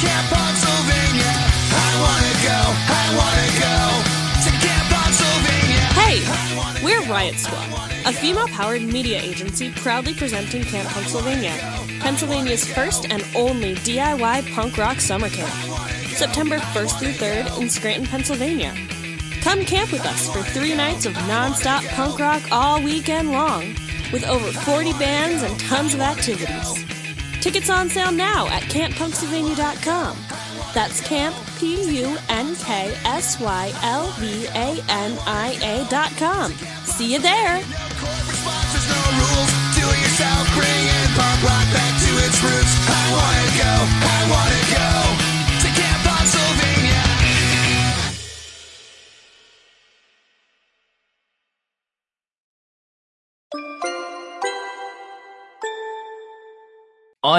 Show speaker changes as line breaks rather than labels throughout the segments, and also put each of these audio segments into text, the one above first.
Camp Punksylvania.
Hey, we're Riot Squad, a female powered media agency proudly presenting Camp Punksylvania, Pennsylvania's first and only DIY punk rock summer camp. September 1st through 3rd in Scranton, Pennsylvania. Come camp with us for three nights of non-stop punk rock all weekend long, with over 40 bands and tons of activities. Tickets on sale now at camppunksylvania.com. That's camp, P U N K S Y L V A N I A dot com. See you there.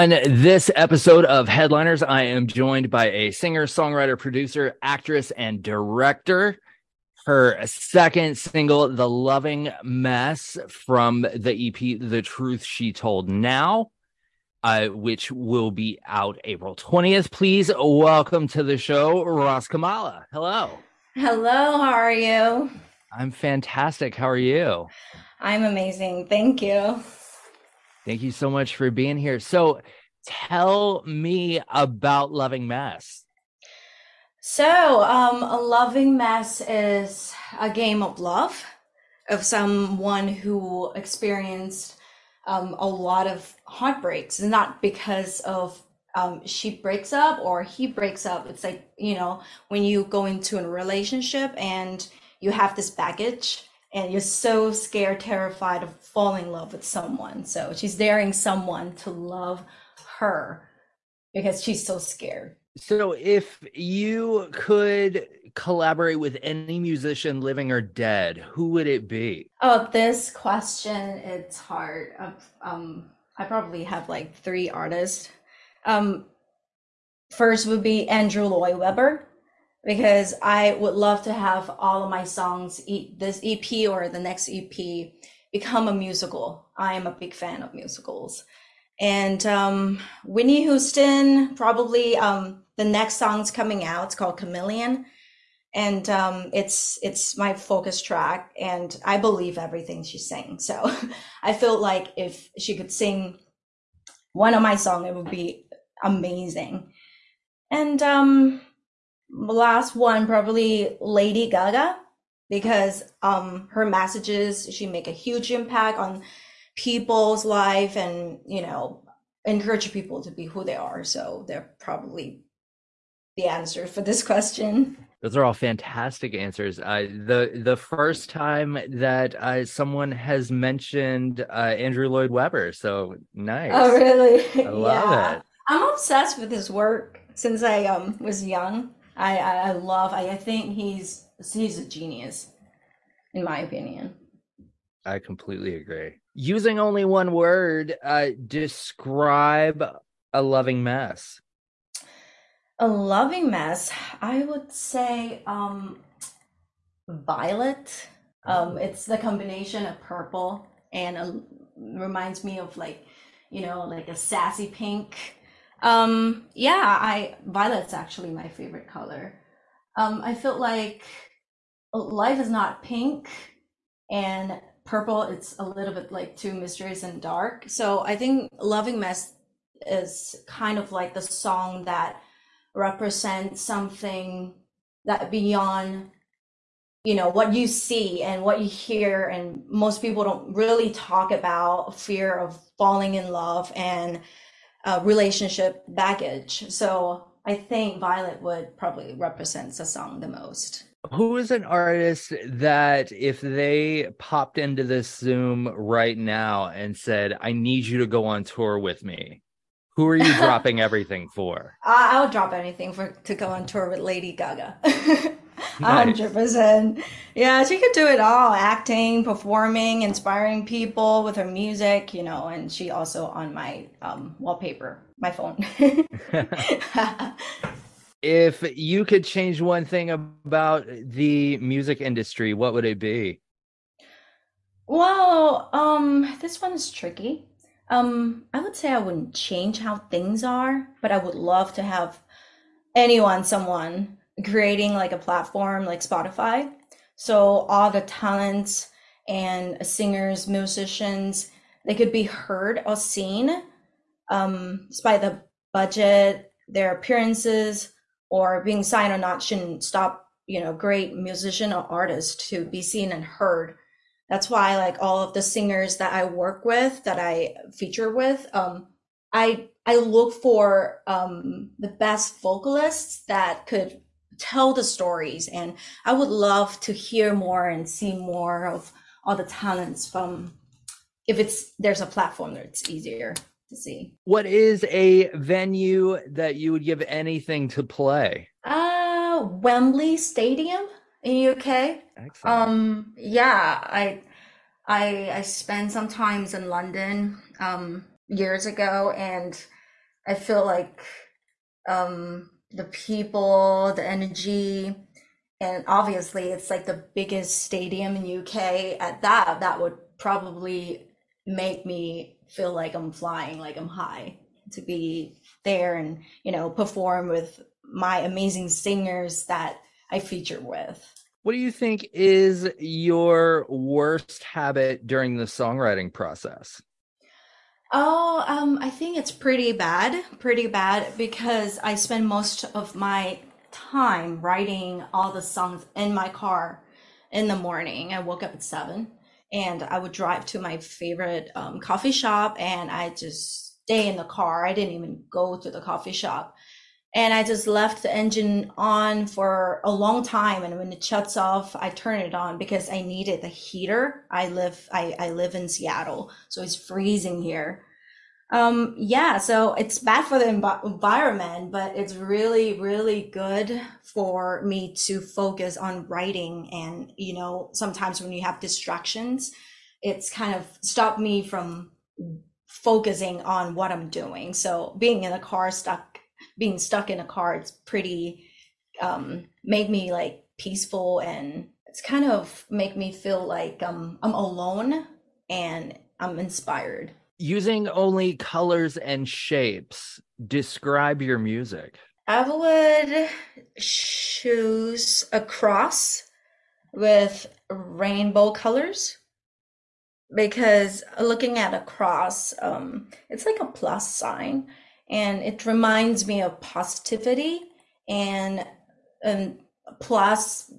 On this episode of Headliners, I am joined by a singer, songwriter, producer, actress, and director. Her second single, The Loving Mess, from the EP The Truth She Told Now, uh, which will be out April 20th. Please welcome to the show, Roskamala. Hello.
Hello, how are you?
I'm fantastic. How are you?
I'm amazing. Thank you.
Thank you so much for being here. So, tell me about Loving Mess.
So, um, a loving mess is a game of love of someone who experienced um, a lot of heartbreaks, not because of um, she breaks up or he breaks up. It's like, you know, when you go into a relationship and you have this baggage and you're so scared, terrified of falling in love with someone. So she's daring someone to love her because she's so scared.
So, if you could collaborate with any musician, living or dead, who would it be?
Oh, this question, it's hard. Um, Um, I probably have like three artists. Um, first would be Andrew Lloyd Webber, because I would love to have all of my songs, this EP or the next EP, become a musical. I am a big fan of musicals. And um, Whitney Houston, probably um, the next song's coming out. It's called Chameleon, and um, it's it's my focus track. And I believe everything she's saying. So I feel like if she could sing one of my songs, it would be amazing. And um, last one probably Lady Gaga because um her messages she make a huge impact on people's life and you know encourage people to be who they are so they're probably the answer for this question
Those are all fantastic answers. Uh, the the first time that uh, someone has mentioned uh, Andrew Lloyd Webber, so nice.
oh really
I love
yeah
it.
i'm obsessed with his work since i um was young i i, love I, I think he's he's a genius in my opinion
I completely agree. Using only one word, uh, describe a loving mess.
A loving mess, I would say um violet. Um it's the combination of purple and a, reminds me of like, you know, like a sassy pink. Um yeah, I violet's actually my favorite color. Um I feel like life is not pink and purple it's a little bit like too mysterious and dark. So I think Loving Mess is kind of like the song that represents something that beyond you know what you see and what you hear and most people don't really talk about fear of falling in love and uh, relationship baggage so i think violet would probably represent song the most
Who is an artist that if they popped into this Zoom right now and said, I need you to go on tour with me, who are you dropping everything for?
I, I would drop anything for to go on tour with Lady Gaga. Hundred percent. Yeah, she could do it all: acting, performing, inspiring people with her music. You know, and she also on my um, wallpaper, my phone.
If you could change one thing about the music industry, what would it be?
well, um, this one is tricky. Um, I would say I wouldn't change how things are, but I would love to have anyone, someone creating like a platform like Spotify. So all the talents and singers, musicians, they could be heard or seen um, despite the budget, their appearances, or being signed or not shouldn't stop, you know, great musician or artist to be seen and heard. That's why like all of the singers that I work with, that I feature with, um, I I look for um, the best vocalists that could tell the stories, and I would love to hear more and see more of all the talents from. If it's there's a platform that it's easier to see.
What is a venue that you would give anything to play?
Uh, Wembley Stadium in UK.
Excellent.
Um, yeah, I, I, I spent some times in London, um, years ago, and I feel like, um, the people, the energy, and obviously it's like the biggest stadium in UK. At that, that would probably make me feel like I'm flying, like I'm high to be there and, you know, perform with my amazing singers that I feature with.
what do you think is your worst habit during the songwriting process?
Oh, um, I think it's pretty bad, pretty bad because I spend most of my time writing all the songs in my car in the morning. I woke up at seven and I would drive to my favorite um, coffee shop and I just stay in the car. I didn't even go to the coffee shop. And I just left the engine on for a long time. And when it shuts off, I turn it on because I needed the heater. I live, I, I live in Seattle, so it's freezing here. Um, yeah, so it's bad for the envi- environment, but it's really, really good for me to focus on writing. And, you know, sometimes when you have distractions, it's kind of stopped me from focusing on what I'm doing. So being in a car stuck, being stuck in a car, it's pretty, um, make me like peaceful and it's kind of make me feel like um, I'm alone and I'm inspired.
Using only colors and shapes, describe your music.
I would choose a cross with rainbow colors because looking at a cross, um, it's like a plus sign, and it reminds me of positivity and and plus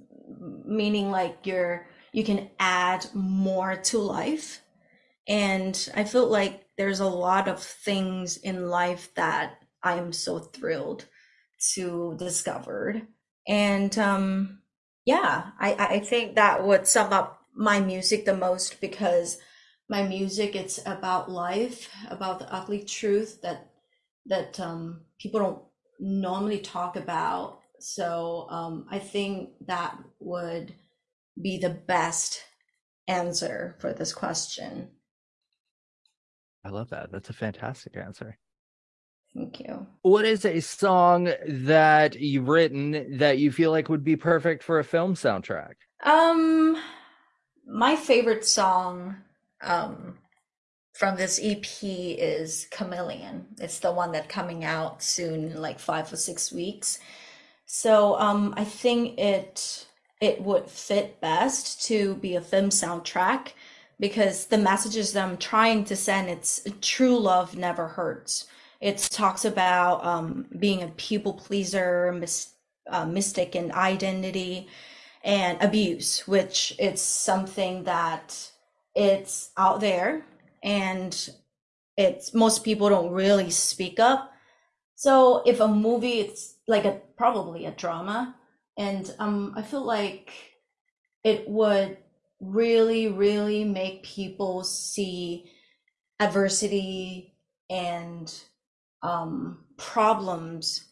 meaning like you're you can add more to life. And I feel like there's a lot of things in life that I am so thrilled to discovered. And um, yeah, I, I think that would sum up my music the most because my music it's about life, about the ugly truth that that um, people don't normally talk about. So um, I think that would be the best answer for this question.
I love that. That's a fantastic answer.
Thank you.
What is a song that you've written that you feel like would be perfect for a film soundtrack?
Um, my favorite song um from this EP is Chameleon. It's the one that coming out soon like five or six weeks. So um I think it it would fit best to be a film soundtrack because the messages that I'm trying to send it's true love never hurts. It talks about um, being a people pleaser, mis- uh, identity, and abuse, which it's something that it's out there and it's most people don't really speak up. So if a movie it's like a probably a drama and um, I feel like it would really, really make people see adversity and um, problems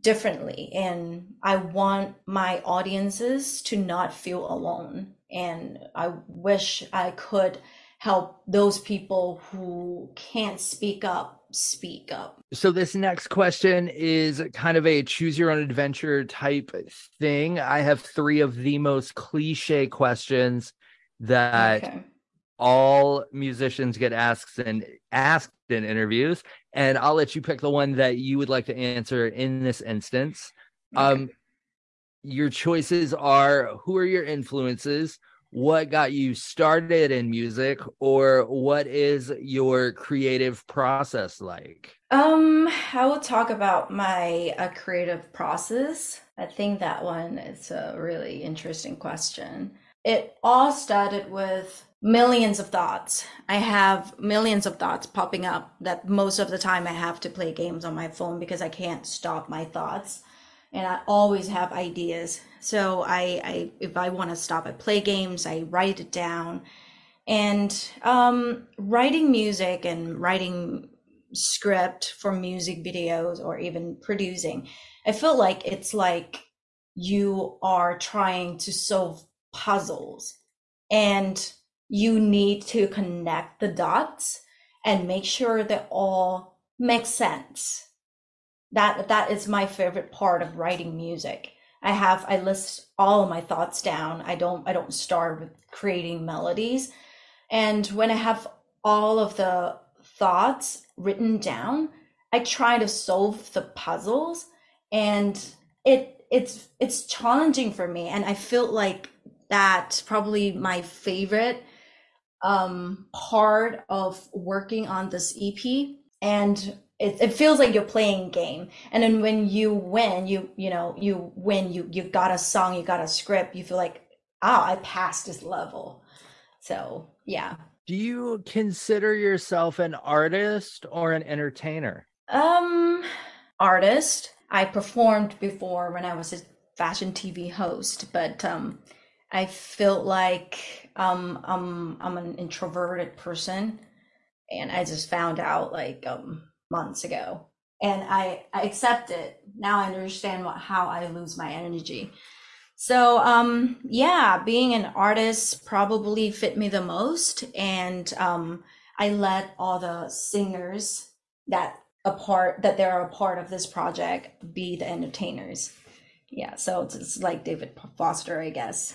differently. And I want my audiences to not feel alone. And I wish I could help those people who can't speak up speak up.
So this next question is kind of a choose your own adventure type thing. I have three of the most cliche questions that okay. all musicians get asked and asked in interviews, and I'll let you pick the one that you would like to answer in this instance. Okay. Um, your choices are who are your influences? What got you started in music or what is your creative process like?
Um i will talk about my uh, creative process. I think that one is a really interesting question. It all started with millions of thoughts. I have millions of thoughts popping up that most of the time i have to play games on my phone because i can't stop my thoughts and I always have ideas. So I, I if I want to stop, I play games, I write it down. And um, writing music and writing script for music videos or even producing, I feel like it's like you are trying to solve puzzles and you need to connect the dots and make sure that all makes sense that that is my favorite part of writing music. I have i list all my thoughts down. I don't i don't start with creating melodies. And when i have all of the thoughts written down i try to solve the puzzles. And it it's it's challenging for me. And i feel like that's probably my favorite um part of working on this ep and it, it feels like you're playing game. And then when you win you you know you win you you got a song you got a script you feel like oh i passed this level. So yeah.
Do you consider yourself an artist or an entertainer?
Um artist. I performed before when i was a fashion tv host but um i felt like um i'm i'm an introverted person. And i just found out like um months ago. And I, I accept it. Now i understand what, how i lose my energy. So um yeah being an artist probably fit me the most. And um i let all the singers that a part that they're a part of this project be the entertainers. Yeah so it's, it's like david foster i guess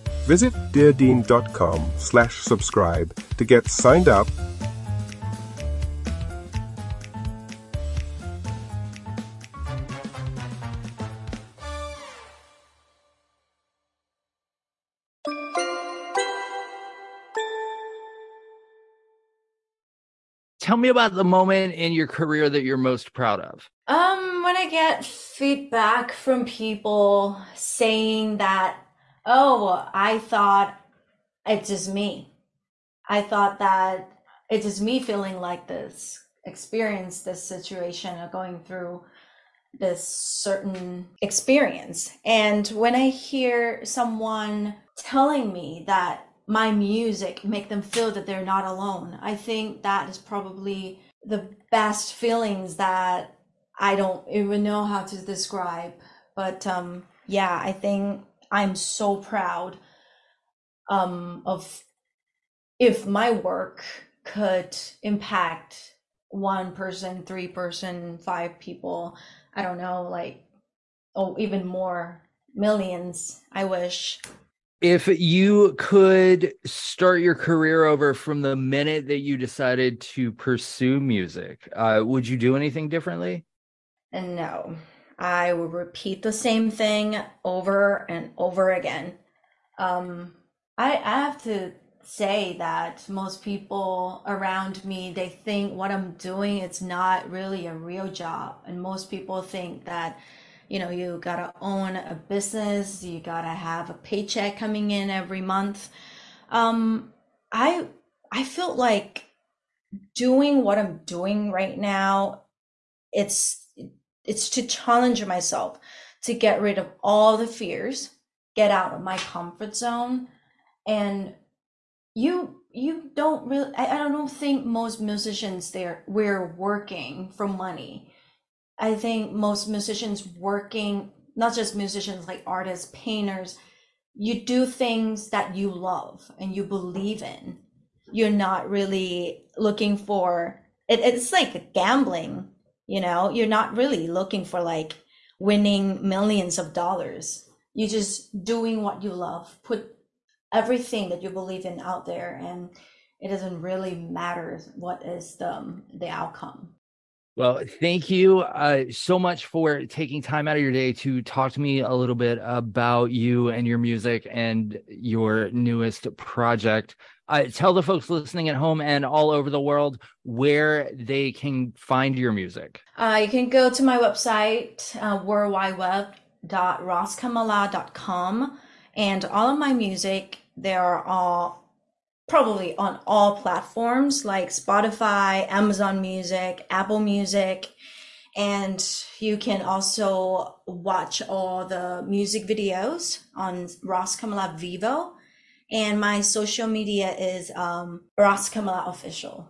Visit deardean.com slash subscribe to get signed up
Tell me about the moment in your career that you're most proud of.
Um, when I get feedback from people saying that oh, I thought it's just me. I thought that it's just me feeling like this, experience this situation of going through this certain experience. And when I hear someone telling me that my music make them feel that they're not alone. I think that is probably the best feelings that I don't even know how to describe. But um, yeah, I think I'm so proud um, of if my work could impact one person, three person, five people. I don't know, like oh, even more millions. I wish.
If you could start your career over from the minute that you decided to pursue music, uh, would you do anything differently?
And no, I would repeat the same thing over and over again. Um, I, I have to say that most people around me they think what I'm doing it's not really a real job, and most people think that you know you gotta own a business, you gotta have a paycheck coming in every month. Um, I I feel like doing what I'm doing right now. It's it's to challenge myself to get rid of all the fears, get out of my comfort zone, and you you don't really I, I don't think most musicians there we're working for money. I think most musicians working, not just musicians like artists, painters, you do things that you love and you believe in. You're not really looking for it, it's like gambling you know you're not really looking for like winning millions of dollars. You're just doing what you love. Put everything that you believe in out there and it doesn't really matter what is the the outcome
well, thank you uh, so much for taking time out of your day to talk to me a little bit about you and your music and your newest project. Uh, tell the folks listening at home and all over the world where they can find your music.
Uh, you can go to my website, uh, worldwideweb.roskamala.com, and all of my music, they are all probably on all platforms like Spotify, Amazon Music, Apple Music. And you can also watch all the music videos on Roskamala Vevo. And my social media is um, Roskamala Official.